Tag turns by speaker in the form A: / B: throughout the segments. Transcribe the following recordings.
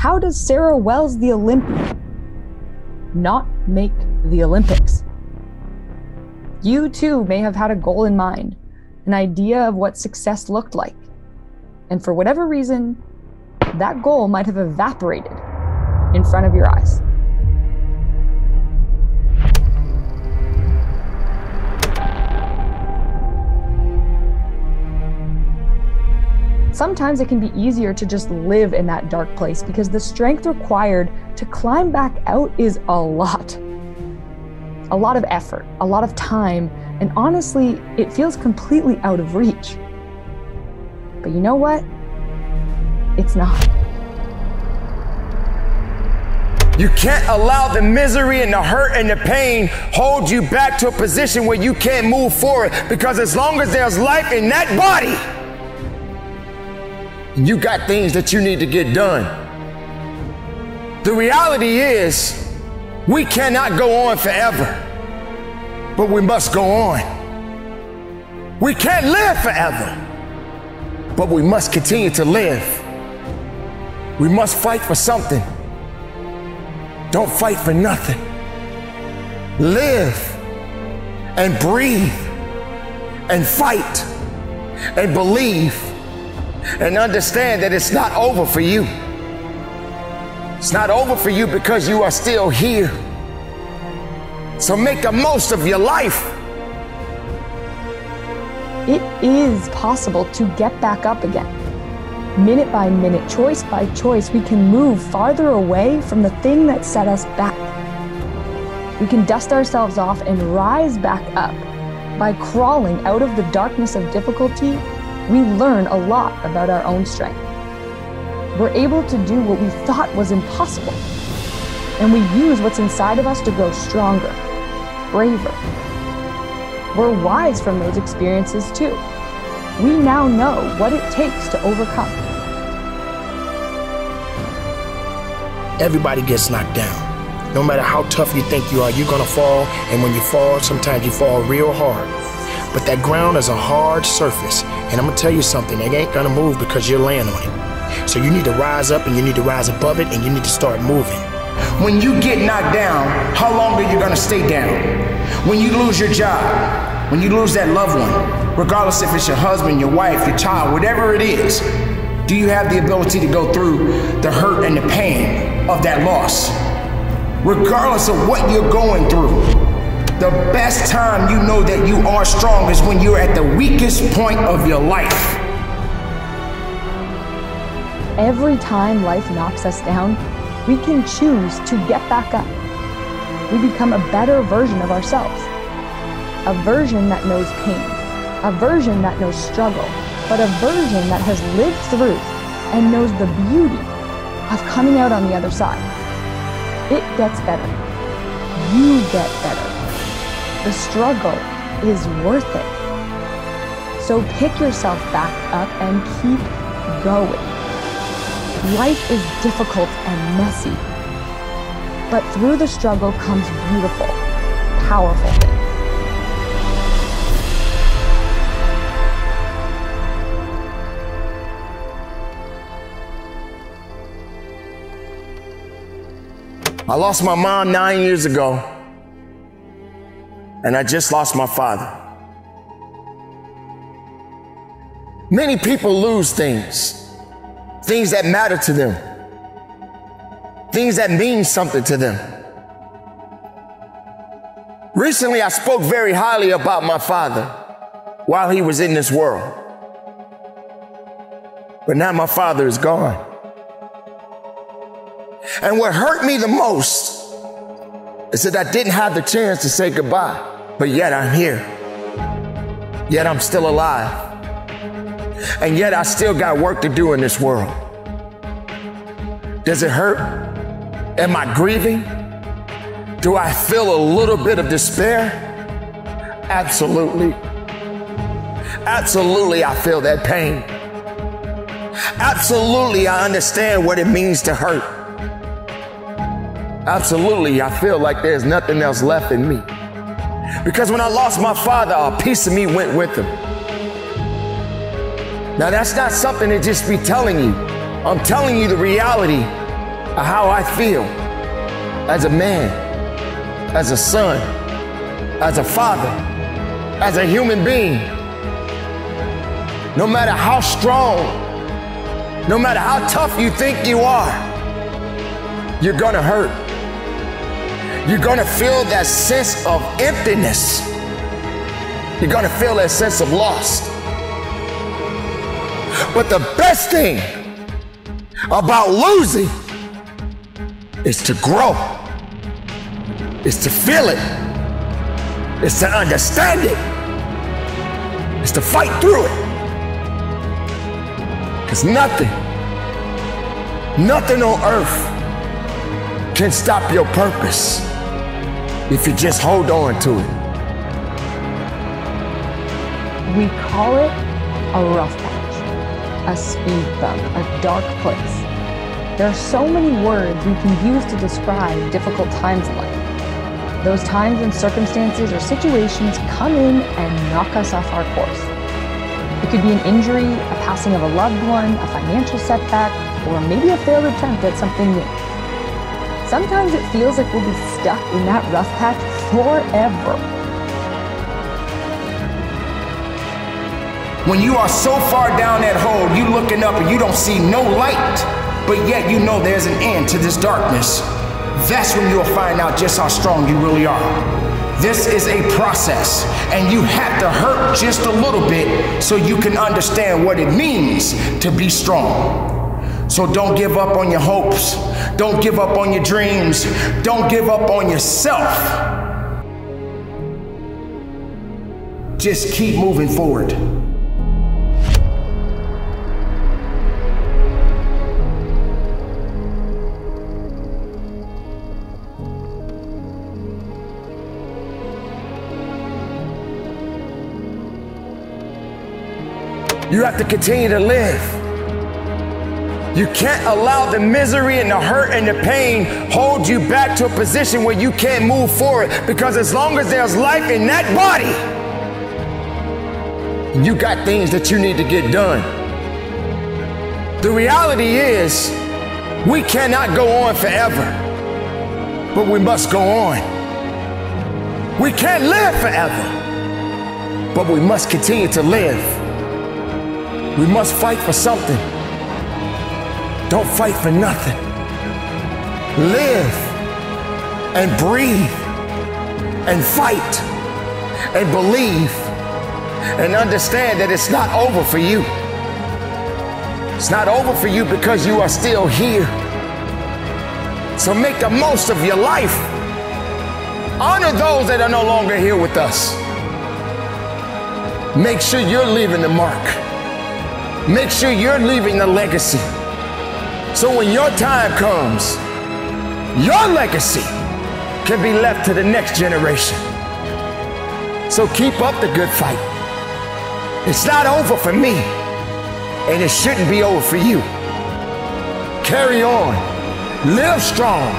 A: How does Sarah Wells, the Olympian, not make the Olympics? You too may have had a goal in mind, an idea of what success looked like. And for whatever reason, that goal might have evaporated in front of your eyes. Sometimes it can be easier to just live in that dark place because the strength required to climb back out is a lot. A lot of effort, a lot of time, and honestly, it feels completely out of reach. But you know what? It's not.
B: You can't allow the misery and the hurt and the pain hold you back to a position where you can't move forward because as long as there's life in that body, you got things that you need to get done. The reality is, we cannot go on forever, but we must go on. We can't live forever, but we must continue to live. We must fight for something. Don't fight for nothing. Live and breathe and fight and believe and understand that it's not over for you. It's not over for you because you are still here. So make the most of your life.
A: It is possible to get back up again minute by minute, choice by choice, we can move farther away from the thing that set us back. We can dust ourselves off and rise back up. By crawling out of the darkness of difficulty, we learn a lot about our own strength. We're able to do what we thought was impossible. And we use what's inside of us to grow stronger, braver. We're wise from those experiences too we now know what it takes to overcome.
C: Everybody gets knocked down. No matter how tough you think you are, you're gonna fall, and when you fall, sometimes you fall real hard. But that ground is a hard surface, and I'm gonna tell you something, it ain't gonna move because you're laying on it. So you need to rise up and you need to rise above it and you need to start moving.
B: When you get knocked down, how long are you gonna stay down? When you lose your job, when you lose that loved one, regardless if it's your husband, your wife, your child, whatever it is, do you have the ability to go through the hurt and the pain of that loss? Regardless of what you're going through, the best time you know that you are strong is when you're at the weakest point of your life.
A: Every time life knocks us down, we can choose to get back up. We become a better version of ourselves, a version that knows pain a version that knows struggle, but a version that has lived through and knows the beauty of coming out on the other side. It gets better. You get better. The struggle is worth it. So pick yourself back up and keep going. Life is difficult and messy, but through the struggle comes beautiful, powerful things.
B: I lost my mom nine years ago, and I just lost my father. Many people lose things, things that matter to them, things that mean something to them. Recently, I spoke very highly about my father while he was in this world. But now my father is gone. And what hurt me the most is said, I didn't have the chance to say goodbye, but yet I'm here. Yet I'm still alive. And yet I still got work to do in this world. Does it hurt? Am I grieving? Do I feel a little bit of despair? Absolutely. Absolutely, I feel that pain. Absolutely, I understand what it means to hurt. Absolutely, I feel like there's nothing else left in me. Because when I lost my father, a piece of me went with him. Now, that's not something to just be telling you. I'm telling you the reality of how I feel as a man, as a son, as a father, as a human being. No matter how strong, no matter how tough you think you are, you're gonna hurt. You're gonna feel that sense of emptiness. You're gonna feel that sense of loss. But the best thing about losing is to grow, is to feel it, is to understand it, is to fight through it. Because nothing, nothing on earth can stop your purpose if you just hold on to it.
A: We call it a rough patch, a speed bump, a dark place. There are so many words we can use to describe difficult times in life. Those times when circumstances or situations come in and knock us off our course. It could be an injury, a passing of a loved one, a financial setback, or maybe a failed attempt at something new. Sometimes it feels like we'll be stuck in that rough patch forever.
C: When you are so far down that hole, you looking up and you don't see no light, but yet you know there's an end to this darkness. That's when you'll find out just how strong you really are. This is a process, and you have to hurt just a little bit so you can understand what it means to be strong. So don't give up on your hopes. Don't give up on your dreams. Don't give up on yourself. Just keep moving forward.
B: You have to continue to live. You can't allow the misery and the hurt and the pain hold you back to a position where you can't move forward because as long as there's life in that body, you got things that you need to get done. The reality is, we cannot go on forever, but we must go on. We can't live forever, but we must continue to live. We must fight for something. Don't fight for nothing. Live and breathe and fight and believe and understand that it's not over for you. It's not over for you because you are still here. So make the most of your life. Honor those that are no longer here with us. Make sure you're leaving the mark. Make sure you're leaving the legacy. So when your time comes, your legacy can be left to the next generation. So keep up the good fight. It's not over for me, and it shouldn't be over for you. Carry on, live strong,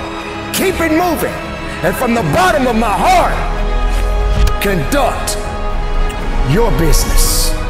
B: keep it moving, and from the bottom of my heart, conduct your business.